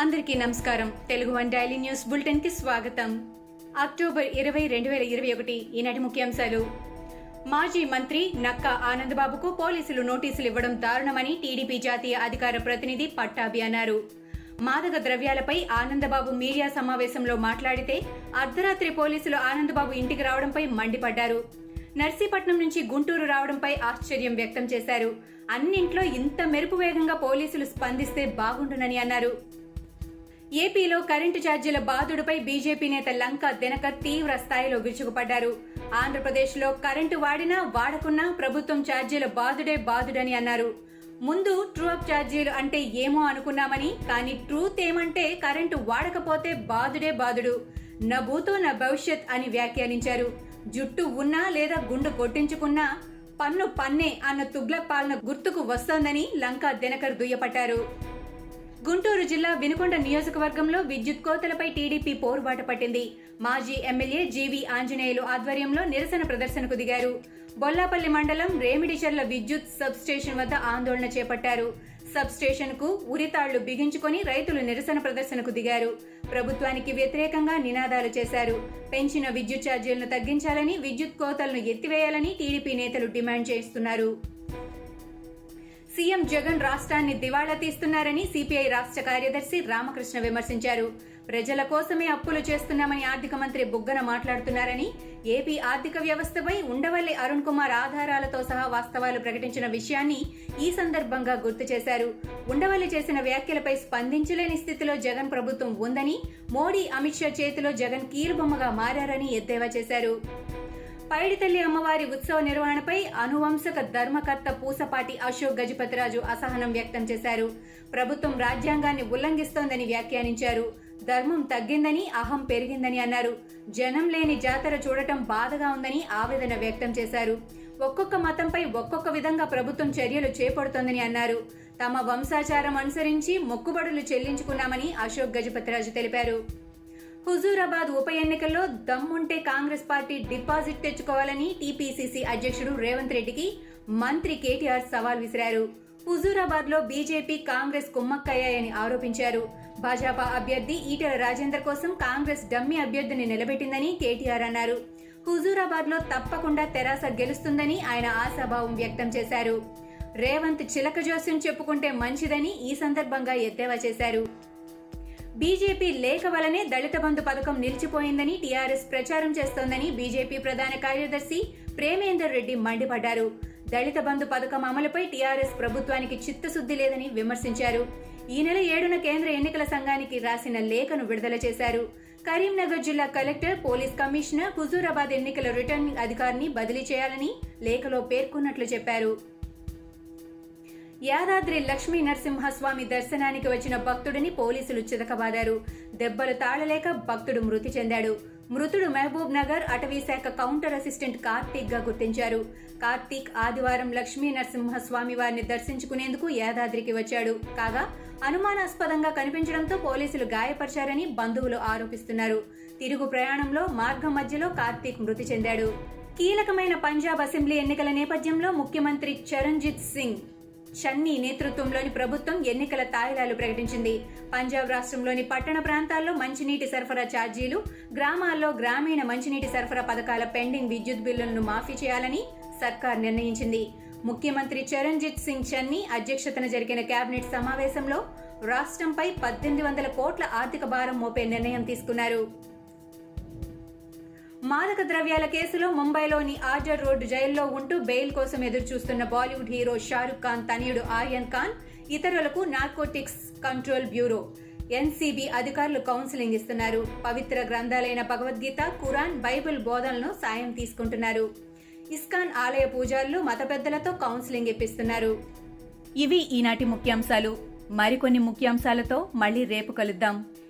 అందరికీ నమస్కారం. Telugu one daily news బులెటిన్కి స్వాగతం. అక్టోబర్ ఇరవై రెండు వేల ఇరవై ఒకటి ఈనాటి ముఖ్యాంశాలు. మాజీ మంత్రి నక్క ఆనందబాబుకు పోలీసులు నోటీసులు ఇవ్వడం దారుణమని టీడీపీ జాతీయ అధికార ప్రతినిధి పట్టాభి అన్నారు. మాదక ద్రవ్యాలపై ఆనందబాబు మీడియా సమావేశంలో మాట్లాడితే అర్ధరాత్రి పోలీసులు ఆనందబాబు ఇంటికి రావడంపై మండిపడ్డారు. నర్సీపట్నం నుంచి గుంటూరు రావడంపై ఆశ్చర్యం వ్యక్తం చేశారు. అన్నింట్లో ఇంత మెరుపు వేగంగా పోలీసులు స్పందిస్తే బాగుండునని అన్నారు. ఏపీలో కరెంటు ఛార్జీల బాధుడుపై బీజేపీ నేత లంక దినకర్ తీవ్ర స్థాయిలో విరుచుకుపడ్డారు. ఆంధ్రప్రదేశ్లో కరెంటు వాడినా వాడకున్నా ప్రభుత్వం ఛార్జీల బాధుడే బాధుడని అన్నారు. ముందు ట్రూ అప్ ఛార్జీలు అంటే ఏమో అనుకున్నామని కానీ ట్రూత్ ఏమంటే కరెంటు వాడకపోతే బాధుడే బాధుడు నా భూతో నా భవిష్యత్ అని వ్యాఖ్యానించారు. జుట్టు ఉన్నా లేదా గుండు కొట్టించుకున్నా పన్ను పన్నే అన్న తుగ్లక్ పాలన గుర్తుకు వస్తోందని లంకా దినకర్ దుయ్యపట్టారు. గుంటూరు జిల్లా వినుకొండ నియోజకవర్గంలో విద్యుత్ కోతలపై టీడీపీ పోరుబాట పట్టింది. మాజీ ఎమ్మెల్యే జీవీ ఆంజనేయులు ఆధ్వర్యంలో నిరసన ప్రదర్శనకు దిగారు. బొల్లాపల్లి మండలం రేమిడిచర్ల విద్యుత్ సబ్ స్టేషన్ వద్ద ఆందోళన చేపట్టారు. సబ్ స్టేషన్కు ఉరితాళ్ళు బిగించుకొని రైతులు నిరసన ప్రదర్శనకు దిగారు. ప్రభుత్వానికి వ్యతిరేకంగా నినాదాలు చేశారు. పెంచిన విద్యుత్ ఛార్జీలను తగ్గించాలని విద్యుత్ కోతలను ఎత్తివేయాలని టీడీపీ నేతలు డిమాండ్ చేస్తున్నారు. సీఎం జగన్ రాష్ట్రాన్ని దివాళా తీస్తున్నారని సిపిఐ రాష్ట్ర కార్యదర్శి రామకృష్ణ విమర్శించారు. ప్రజల కోసమే అప్పులు చేస్తున్నామని ఆర్థిక మంత్రి బుగ్గన మాట్లాడుతున్నారని ఏపీ ఆర్థిక వ్యవస్థపై ఉండవల్లి అరుణ్ కుమార్ ఆధారాలతో సహా వాస్తవాలు ప్రకటించిన విషయాన్ని ఈ సందర్భంగా గుర్తు చేశారు. ఉండవల్లి చేసిన వ్యాఖ్యలపై స్పందించలేని స్థితిలో జగన్ ప్రభుత్వం ఉందని మోడీ అమిత్ షా చేతిలో జగన్ కీలుబొమ్మగా మారారని ఎద్దేవా చేశారు. పైడితల్లి అమ్మవారి ఉత్సవ నిర్వహణపై అనువంశక ధర్మకర్త పూసపాటి అశోక్ గజపతిరాజు అసహనం వ్యక్తం చేశారు. ప్రభుత్వం రాజ్యాంగాన్ని ఉల్లంఘిస్తోందని వ్యాఖ్యానించారు. ధర్మం తగ్గిందని అహం పెరిగిందని అన్నారు. జనం లేని జాతర చూడటం బాధగా ఉందని ఆవేదన వ్యక్తం చేశారు. ఒక్కొక్క మతంపై ఒక్కొక్క విధంగా ప్రభుత్వం చర్యలు చేపడుతోందని అన్నారు. తమ వంశాచారం అనుసరించి మొక్కుబడులు చెల్లించుకున్నామని అశోక్ గజపతిరాజు తెలిపారు. హుజూరాబాద్ ఉప ఎన్నికల్లో దమ్ముంటే కాంగ్రెస్ పార్టీ డిపాజిట్ తెచ్చుకోవాలని టీపీసీసీ అధ్యక్షుడు రేవంత్ రెడ్డికి మంత్రి కేటీఆర్ సవాల్ విసిరారు. హుజూరాబాద్లో బీజేపీ కాంగ్రెస్ కుమ్మక్కయ్యాయని ఆరోపించారు. భాజపా అభ్యర్థి ఈటెల రాజేందర్ కోసం కాంగ్రెస్ డమ్మీ అభ్యర్థిని నిలబెట్టిందని కేటీఆర్ అన్నారు. హుజూరాబాద్లో తప్పకుండా తెరాస గెలుస్తుందని ఆయన ఆశాభావం వ్యక్తం చేశారు. రేవంత్ చిలక జోస్యం చెప్పుకుంటే మంచిదని ఈ సందర్భంగా ఎద్దేవా చేశారు. బీజేపీ లేఖ వలనే దళిత బంధు పథకం నిలిచిపోయిందని టీఆర్ఎస్ ప్రచారం చేస్తోందని బీజేపీ ప్రధాన కార్యదర్శి ప్రేమేందర్ రెడ్డి మండిపడ్డారు. దళిత బంధు పథకం అమలుపై టీఆర్ఎస్ ప్రభుత్వానికి చిత్తశుద్ధి లేదని విమర్శించారు. ఈ నెల ఏడున కేంద్ర ఎన్నికల సంఘానికి రాసిన లేఖను విడుదల చేశారు. కరీంనగర్ జిల్లా కలెక్టర్ పోలీస్ కమిషనర్ హుజూరాబాద్ ఎన్నికల రిటర్నింగ్ అధికారిని బదిలీ చేయాలని లేఖలో పేర్కొన్నట్లు చెప్పారు. యాదాద్రి లక్ష్మీ నరసింహస్వామి దర్శనానికి వచ్చిన భక్తుడిని పోలీసులు చితకబాదారు. దెబ్బలు తాళలేక భక్తుడు మృతి చెందాడు. మృతుడు మహబూబ్ నగర్ అటవీశాఖ కౌంటర్ అసిస్టెంట్ కార్తీక్గా గుర్తించారు. కార్తీక్ ఆదివారం లక్ష్మీ నరసింహస్వామి వారిని దర్శించుకునేందుకు యాదాద్రికి వచ్చాడు. కాగా అనుమానాస్పదంగా కనిపించడంతో పోలీసులు గాయపరిచారని బంధువులు ఆరోపిస్తున్నారు. తిరుగు ప్రయాణంలో మార్గం మధ్యలో కార్తీక్ మృతి చెందాడు. కీలకమైన పంజాబ్ అసెంబ్లీ ఎన్నికల నేపథ్యంలో ముఖ్యమంత్రి చరణ్జిత్ సింగ్ షన్నీ నేతృత్వంలోని ప్రభుత్వం ఎన్నికల తాయిలాలు ప్రకటించింది. పంజాబ్ రాష్ట్రంలోని పట్టణ ప్రాంతాల్లో మంచినీటి సరఫరా ఛార్జీలు గ్రామాల్లో గ్రామీణ మంచినీటి సరఫరా పథకాల పెండింగ్ విద్యుత్ బిల్లులను మాఫీ చేయాలని సర్కార్ నిర్ణయించింది. ముఖ్యమంత్రి చరణ్జిత్ సింగ్ చన్నీ అధ్యక్షతన జరిగిన కేబినెట్ సమావేశంలో రాష్ట్రంపై పద్దెనిమిది వందల కోట్ల ఆర్థిక భారం మోపే నిర్ణయం తీసుకున్నారు. మాదక ద్రవ్యాల కేసులో ముంబైలోని ఆర్డర్ రోడ్డు జైల్లో ఉంటూ బెయిల్ కోసం ఎదురు చూస్తున్న బాలీవుడ్ హీరో షారుఖ్ ఖాన్ తనయుడు ఆర్యన్ ఖాన్ ఇతరులకు నార్కోటిక్స్ కంట్రోల్ బ్యూరో ఎన్సీబీ అధికారులు కౌన్సిలింగ్ ఇస్తున్నారు. పవిత్ర గ్రంథాలైన భగవద్గీత ఖురాన్ బైబిల్ బోధనలను సాయం తీసుకుంటున్నారు. ఇస్కాన్ ఆలయ పూజారులు మత పెద్దలతో కౌన్సిలింగ్ ఇప్పిస్తున్నారు. ఇవి ఈనాటి ముఖ్యాంశాలు. మరికొన్ని ముఖ్యాంశాలతో మళ్ళీ రేపు కలుద్దాం.